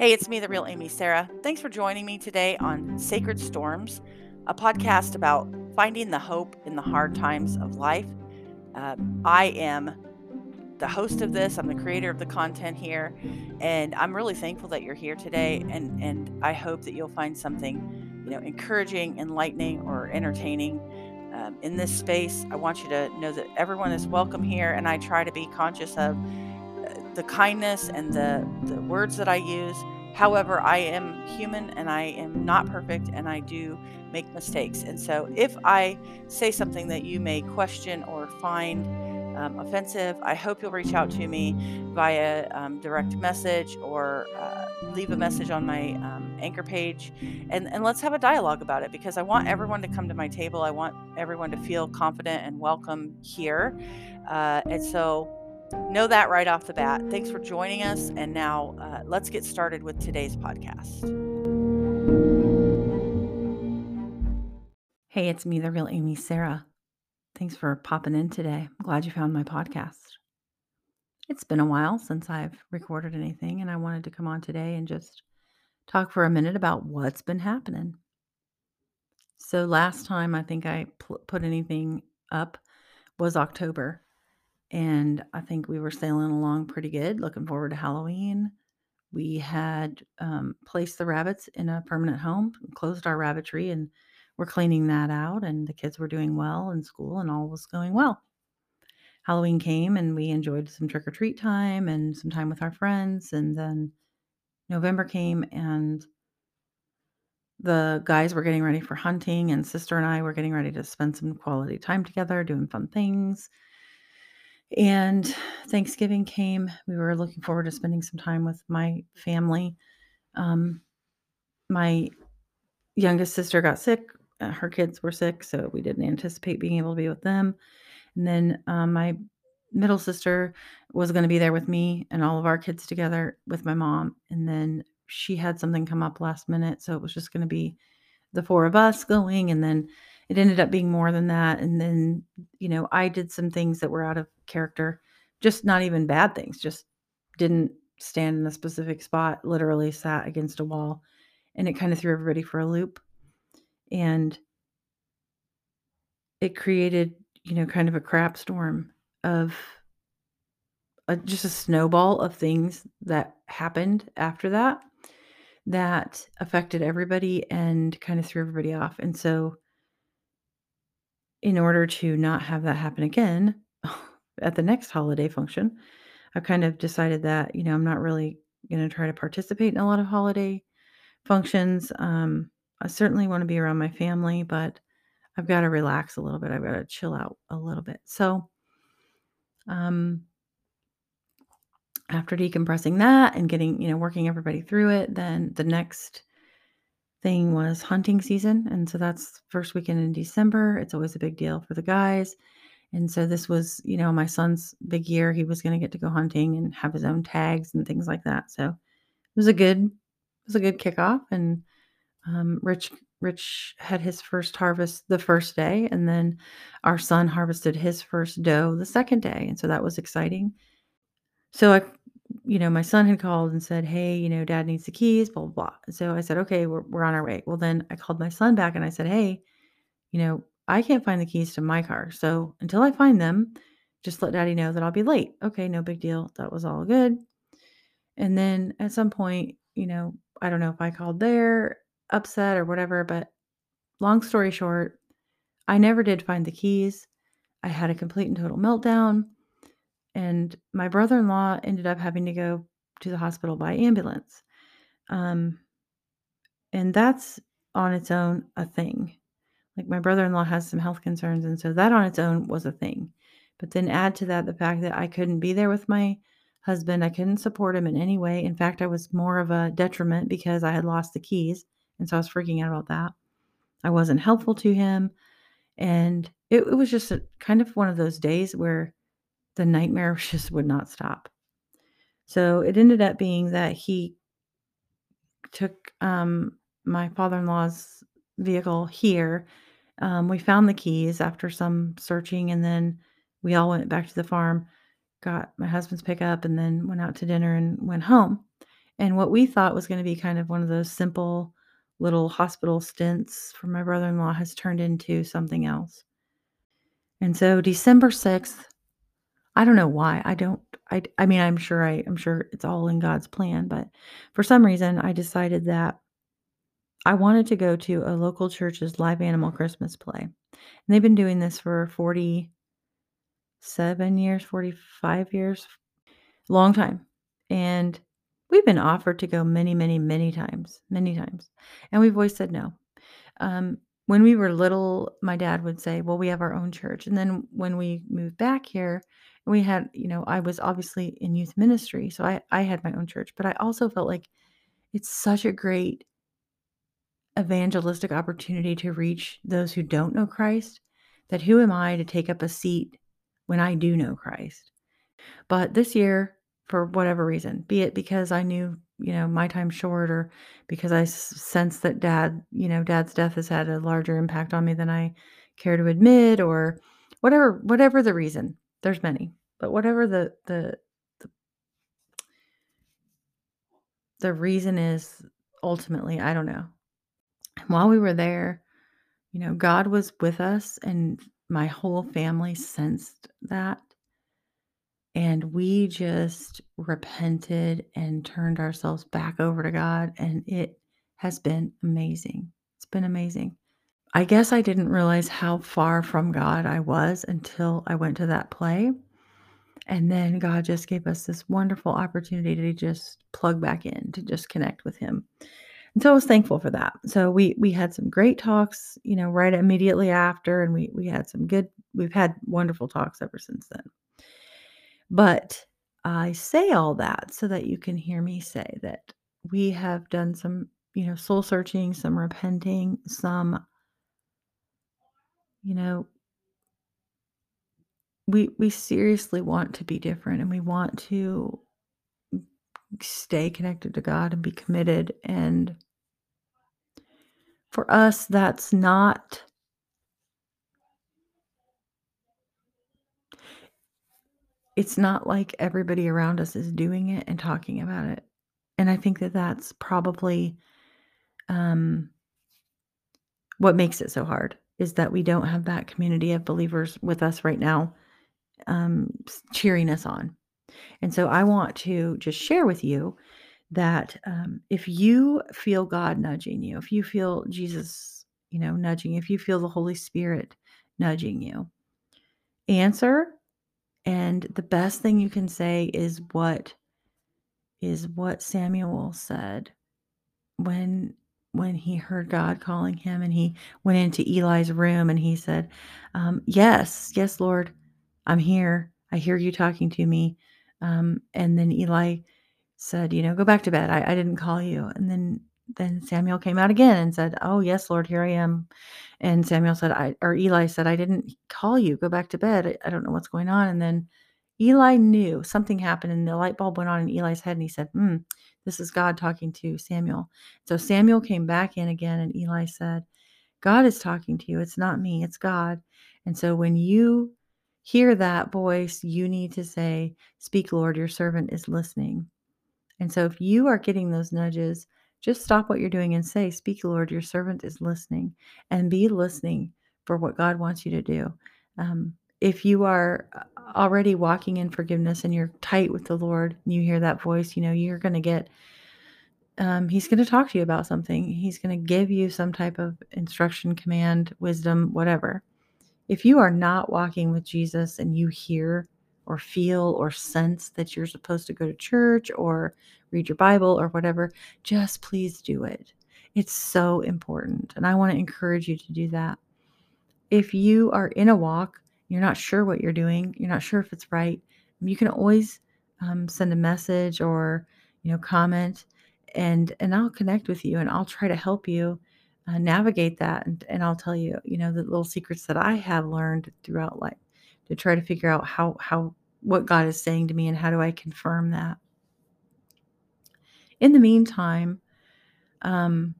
Hey, it's me, the real Amy Sara. Thanks for joining me today on Sacred Storms, a podcast about finding the hope in the hard times of life. Um, I am the host of this. I'm the creator of the content here, and I'm really thankful that you're here today. And and I hope that you'll find something, you know, encouraging, enlightening, or entertaining um, in this space. I want you to know that everyone is welcome here, and I try to be conscious of the kindness and the, the words that I use. However, I am human and I am not perfect and I do make mistakes. And so if I say something that you may question or find um, offensive, I hope you'll reach out to me via um, direct message or uh, leave a message on my um, anchor page and, and let's have a dialogue about it because I want everyone to come to my table. I want everyone to feel confident and welcome here. Uh, and so Know that right off the bat. Thanks for joining us. And now uh, let's get started with today's podcast. Hey, it's me, the real Amy Sara. Thanks for popping in today. I'm glad you found my podcast. It's been a while since I've recorded anything, and I wanted to come on today and just talk for a minute about what's been happening. So, last time I think I pl- put anything up was October and I think we were sailing along pretty good. Looking forward to Halloween. We had um, placed the rabbits in a permanent home, closed our rabbitry, and we're cleaning that out. And the kids were doing well in school, and all was going well. Halloween came, and we enjoyed some trick or treat time and some time with our friends. And then November came, and the guys were getting ready for hunting, and sister and I were getting ready to spend some quality time together, doing fun things and Thanksgiving came. We were looking forward to spending some time with my family. Um, my youngest sister got sick. Uh, her kids were sick, so we didn't anticipate being able to be with them. And then um, my middle sister was going to be there with me and all of our kids together with my mom. And then she had something come up last minute, so it was just going to be the four of us going. And then it ended up being more than that. And then, you know, I did some things that were out of character, just not even bad things, just didn't stand in a specific spot, literally sat against a wall. And it kind of threw everybody for a loop. And it created, you know, kind of a crap storm of a, just a snowball of things that happened after that that affected everybody and kind of threw everybody off. And so in order to not have that happen again at the next holiday function, I've kind of decided that, you know, I'm not really going to try to participate in a lot of holiday functions. Um, I certainly want to be around my family, but I've got to relax a little bit. I've got to chill out a little bit. So, um, after decompressing that and getting, you know, working everybody through it, then the next thing was hunting season. And so that's first weekend in December. It's always a big deal for the guys. And so this was, you know, my son's big year. He was going to get to go hunting and have his own tags and things like that. So it was a good, it was a good kickoff. And um, Rich, Rich had his first harvest the first day, and then our son harvested his first doe the second day, and so that was exciting. So I you know, my son had called and said, Hey, you know, dad needs the keys, blah, blah, blah. So I said, Okay, we're, we're on our way. Well, then I called my son back and I said, Hey, you know, I can't find the keys to my car. So until I find them, just let daddy know that I'll be late. Okay, no big deal. That was all good. And then at some point, you know, I don't know if I called there upset or whatever, but long story short, I never did find the keys. I had a complete and total meltdown. And my brother in law ended up having to go to the hospital by ambulance. Um, and that's on its own a thing. Like my brother in law has some health concerns. And so that on its own was a thing. But then add to that the fact that I couldn't be there with my husband. I couldn't support him in any way. In fact, I was more of a detriment because I had lost the keys. And so I was freaking out about that. I wasn't helpful to him. And it, it was just a, kind of one of those days where the nightmare just would not stop. So it ended up being that he took um, my father in law's vehicle here. Um, we found the keys after some searching, and then we all went back to the farm, got my husband's pickup, and then went out to dinner and went home. And what we thought was going to be kind of one of those simple little hospital stints for my brother in law has turned into something else. And so December 6th, I don't know why. I don't I I mean, I'm sure I I'm sure it's all in God's plan, but for some reason I decided that I wanted to go to a local church's live animal Christmas play. And they've been doing this for 47 years, 45 years, long time. And we've been offered to go many, many, many times, many times. And we've always said no. Um, when we were little, my dad would say, Well, we have our own church. And then when we moved back here, we had, you know, I was obviously in youth ministry. So I, I had my own church, but I also felt like it's such a great evangelistic opportunity to reach those who don't know Christ that who am I to take up a seat when I do know Christ? But this year, for whatever reason, be it because I knew, you know, my time short or because I sense that dad, you know, dad's death has had a larger impact on me than I care to admit or whatever whatever the reason. There's many. But whatever the the the, the reason is ultimately, I don't know. While we were there, you know, God was with us and my whole family sensed that. And we just repented and turned ourselves back over to God. And it has been amazing. It's been amazing. I guess I didn't realize how far from God I was until I went to that play. And then God just gave us this wonderful opportunity to just plug back in, to just connect with Him. And so I was thankful for that. So we we had some great talks, you know, right immediately after, and we we had some good. We've had wonderful talks ever since then. But I say all that so that you can hear me say that we have done some, you know, soul searching, some repenting, some, you know, we we seriously want to be different and we want to stay connected to God and be committed and for us that's not it's not like everybody around us is doing it and talking about it. And I think that that's probably um what makes it so hard is that we don't have that community of believers with us right now um, cheering us on. And so I want to just share with you that um, if you feel God nudging you, if you feel Jesus, you know, nudging, if you feel the Holy Spirit nudging you, answer. And the best thing you can say is what is what Samuel said when when he heard God calling him and he went into Eli's room and he said, um, Yes, yes, Lord, I'm here. I hear you talking to me. Um, and then Eli said, You know, go back to bed. I, I didn't call you. And then then Samuel came out again and said, Oh, yes, Lord, here I am. And Samuel said, I, or Eli said, I didn't call you. Go back to bed. I, I don't know what's going on. And then Eli knew something happened and the light bulb went on in Eli's head and he said, Hmm, this is God talking to Samuel. So Samuel came back in again and Eli said, God is talking to you. It's not me, it's God. And so when you hear that voice, you need to say, Speak, Lord, your servant is listening. And so if you are getting those nudges, just stop what you're doing and say, Speak, Lord, your servant is listening, and be listening for what God wants you to do. Um, if you are uh, already walking in forgiveness and you're tight with the Lord and you hear that voice, you know, you're going to get, um, He's going to talk to you about something. He's going to give you some type of instruction, command, wisdom, whatever. If you are not walking with Jesus and you hear or feel or sense that you're supposed to go to church or read your Bible or whatever, just please do it. It's so important. And I want to encourage you to do that. If you are in a walk, you're not sure what you're doing, you're not sure if it's right, you can always um, send a message or you know comment and and I'll connect with you and I'll try to help you uh, navigate that and, and I'll tell you you know the little secrets that I have learned throughout life to try to figure out how how what God is saying to me and how do I confirm that. In the meantime, um,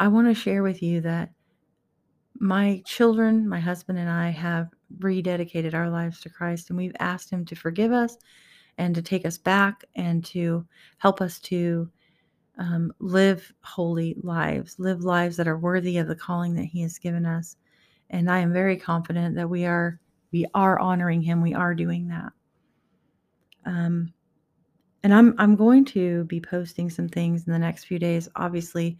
I want to share with you that my children, my husband, and I have rededicated our lives to Christ, and we've asked Him to forgive us and to take us back and to help us to um, live holy lives, live lives that are worthy of the calling that He has given us. And I am very confident that we are we are honoring Him. We are doing that. Um, and I'm I'm going to be posting some things in the next few days. Obviously,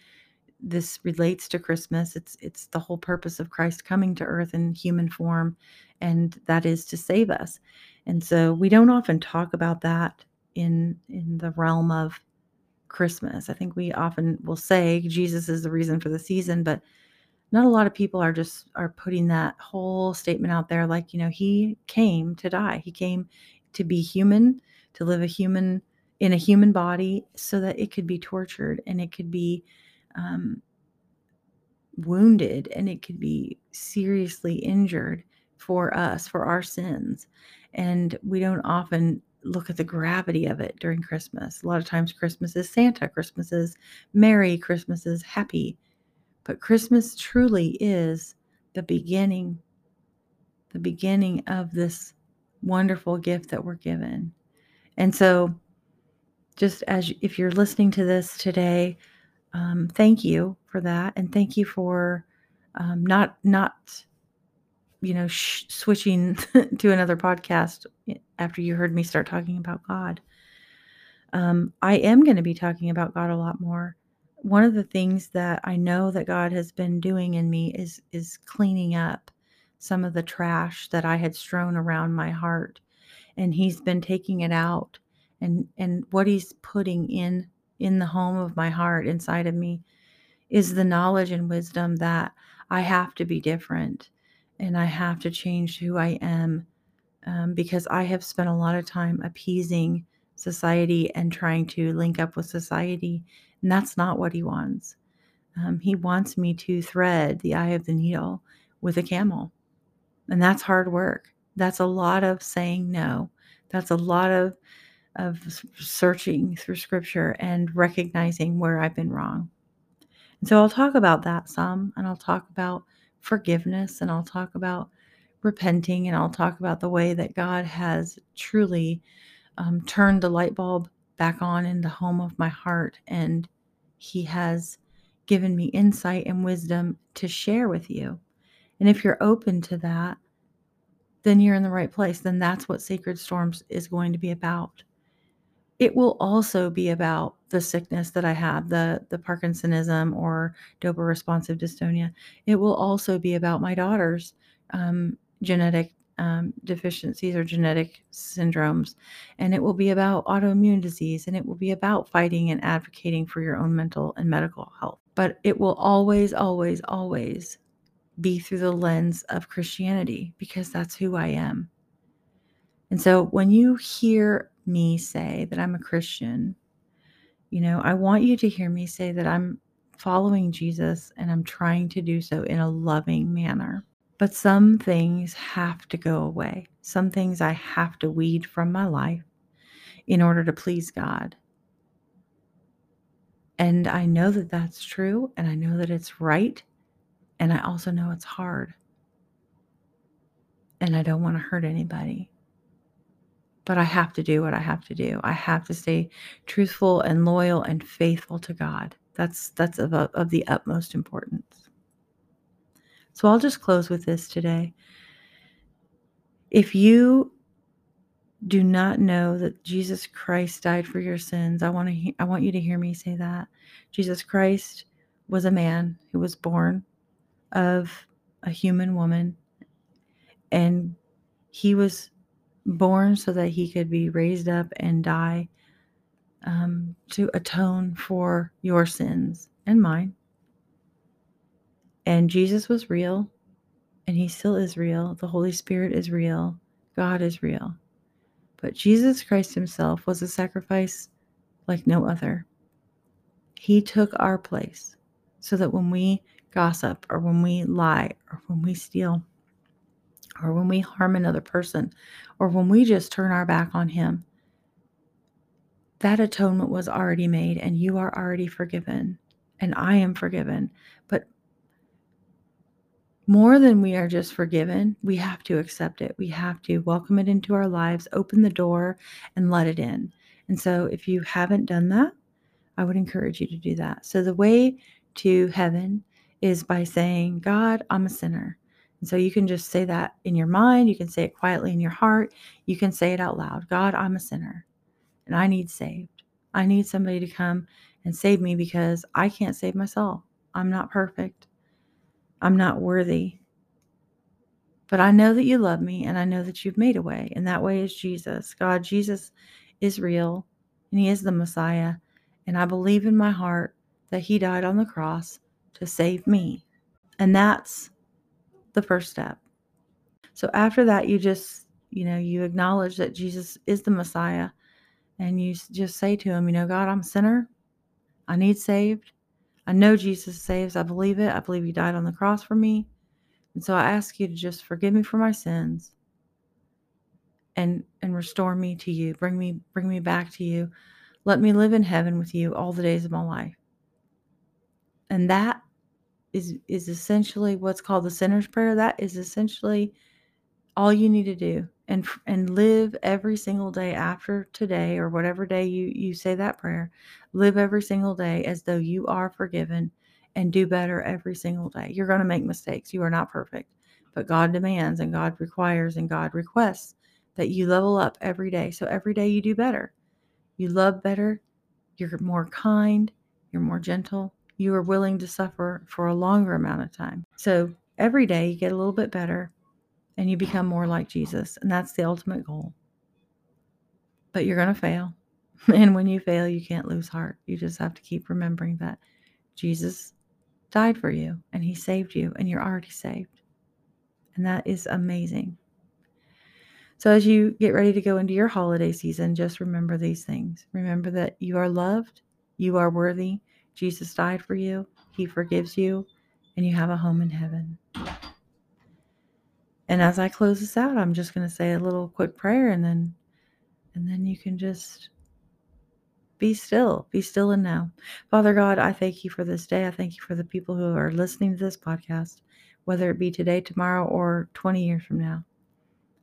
this relates to Christmas. It's it's the whole purpose of Christ coming to earth in human form, and that is to save us. And so we don't often talk about that in in the realm of Christmas. I think we often will say Jesus is the reason for the season, but not a lot of people are just are putting that whole statement out there like, you know, he came to die. He came to be human, to live a human in a human body so that it could be tortured and it could be um, wounded and it could be seriously injured for us, for our sins. And we don't often look at the gravity of it during Christmas. A lot of times, Christmas is Santa, Christmas is merry, Christmas is happy. But Christmas truly is the beginning, the beginning of this wonderful gift that we're given. And so, just as if you're listening to this today, um, thank you for that, and thank you for um, not not you know, sh- switching to another podcast after you heard me start talking about God. Um, I am going to be talking about God a lot more. One of the things that I know that God has been doing in me is is cleaning up some of the trash that I had strewn around my heart, and He's been taking it out, and and what He's putting in in the home of my heart inside of me is the knowledge and wisdom that I have to be different and I have to change who I am um, because I have spent a lot of time appeasing society and trying to link up with society. And that's not what he wants. Um, he wants me to thread the eye of the needle with a camel. And that's hard work. That's a lot of saying no. That's a lot of, of searching through scripture and recognizing where I've been wrong. And so I'll talk about that some, and I'll talk about forgiveness and I'll talk about repenting and I'll talk about the way that God has truly um, turned the light bulb back on in the home of my heart and He has given me insight and wisdom to share with you. And if you're open to that, then you're in the right place. Then that's what Sacred Storms is going to be about it will also be about the sickness that I have, the the Parkinsonism or dopa responsive dystonia. It will also be about my daughter's um, genetic um, deficiencies or genetic syndromes, and it will be about autoimmune disease, and it will be about fighting and advocating for your own mental and medical health. But it will always, always, always be through the lens of Christianity because that's who I am. And so when you hear me say that I'm a Christian, you know, I want you to hear me say that I'm following Jesus and I'm trying to do so in a loving manner. But some things have to go away. Some things I have to weed from my life in order to please God. And I know that that's true and I know that it's right. And I also know it's hard. And I don't want to hurt anybody but I have to do what I have to do. I have to stay truthful and loyal and faithful to God. That's that's of, of the utmost importance. So I'll just close with this today. If you do not know that Jesus Christ died for your sins, I want to I want you to hear me say that. Jesus Christ was a man who was born of a human woman and he was born so that he could be raised up and die um, to atone for your sins and mine. And Jesus was real, and he still is real. The Holy Spirit is real. God is real. But Jesus Christ himself was a sacrifice like no other. He took our place so that when we gossip or when we lie or when we steal, or when we harm another person, or when we just turn our back on Him, that atonement was already made and you are already forgiven, and I am forgiven. But more than we are just forgiven, we have to accept it. We have to welcome it into our lives, open the door, and let it in. And so, if you haven't done that, I would encourage you to do that. So, the way to heaven is by saying, God, I'm a sinner. And so, you can just say that in your mind. You can say it quietly in your heart. You can say it out loud God, I'm a sinner and I need saved. I need somebody to come and save me because I can't save myself. I'm not perfect. I'm not worthy. But I know that you love me and I know that you've made a way. And that way is Jesus. God, Jesus is real and he is the Messiah. And I believe in my heart that he died on the cross to save me. And that's the first step. So after that, you just, you know, you acknowledge that Jesus is the Messiah and you just say to him, you know, God, I'm a sinner. I need saved. I know Jesus saves. I believe it. I believe He died on the cross for me. And so I ask you to just forgive me for my sins and and restore me to you. Bring me bring me back to you. Let me live in heaven with you all the days of my life. And that is is essentially what's called the sinner's prayer. That is essentially all you need to do and and live every single day after today or whatever day you you say that prayer. Live every single day as though you are forgiven and do better every single day. You're going to make mistakes. You are not perfect. But god demands and god requires and god requests that you level up every day. So every day you do better. You love better. You're more kind. You're more gentle you are willing to suffer for a longer amount of time so every day you get a little bit better and you become more like Jesus. And that's the ultimate goal. But you're going to fail. And when you fail, you can't lose heart. You just have to keep remembering that Jesus died for you and he saved you, and you're already saved. And that is amazing. So, as you get ready to go into your holiday season, just remember these things. Remember that you are loved, you are worthy, Jesus died for you, he forgives you, and you have a home in heaven. And as I close this out, I'm just going to say a little quick prayer and then and then you can just be still, be still and now. Father God, I thank you for this day. I thank you for the people who are listening to this podcast, whether it be today, tomorrow, or 20 years from now.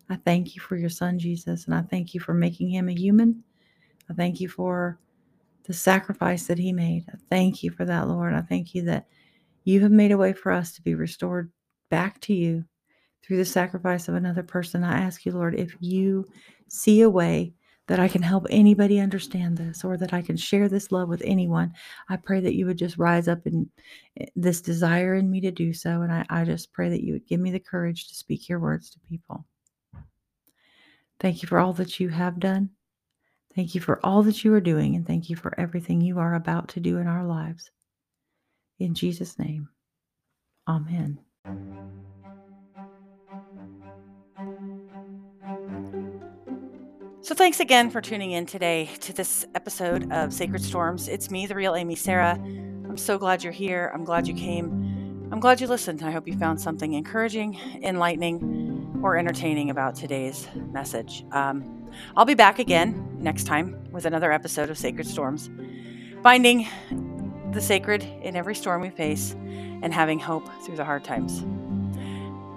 I thank you for your son, Jesus, and I thank you for making him a human. I thank you for the sacrifice that he made. I thank you for that, Lord. I thank you that you have made a way for us to be restored back to you through the sacrifice of another person. I ask you, Lord, if you see a way that I can help anybody understand this or that I can share this love with anyone, I pray that you would just rise up in eh, this desire in me to do so. And I, I just pray that you would give me the courage to speak your words to people. Thank you for all that you have done. Thank you for all that you are doing. And thank you for everything you are about to do in our lives. In Jesus' name, amen. So, thanks again for tuning in today to this episode of Sacred Storms. It's me, the real Amy Sara. I'm so glad you're here. I'm glad you came. I'm glad you listened. I hope you found something encouraging, enlightening, or entertaining about today's message. Um, I'll be back again next time with another episode of Sacred Storms, finding the sacred in every storm we face and having hope through the hard times.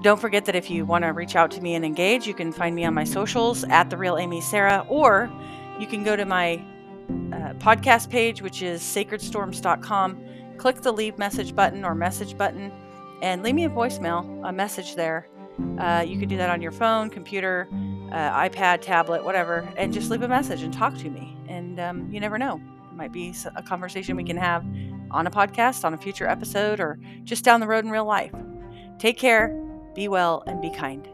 Don't forget that if you want to reach out to me and engage, you can find me on my socials at the real Amy Sara, or you can go to my uh, podcast page, which is sacredstorms.com. Click the leave message button or message button, and leave me a voicemail, a message there. Uh, you can do that on your phone, computer, uh, iPad, tablet, whatever, and just leave a message and talk to me. And um, you never know, it might be a conversation we can have on a podcast, on a future episode, or just down the road in real life. Take care be well and be kind.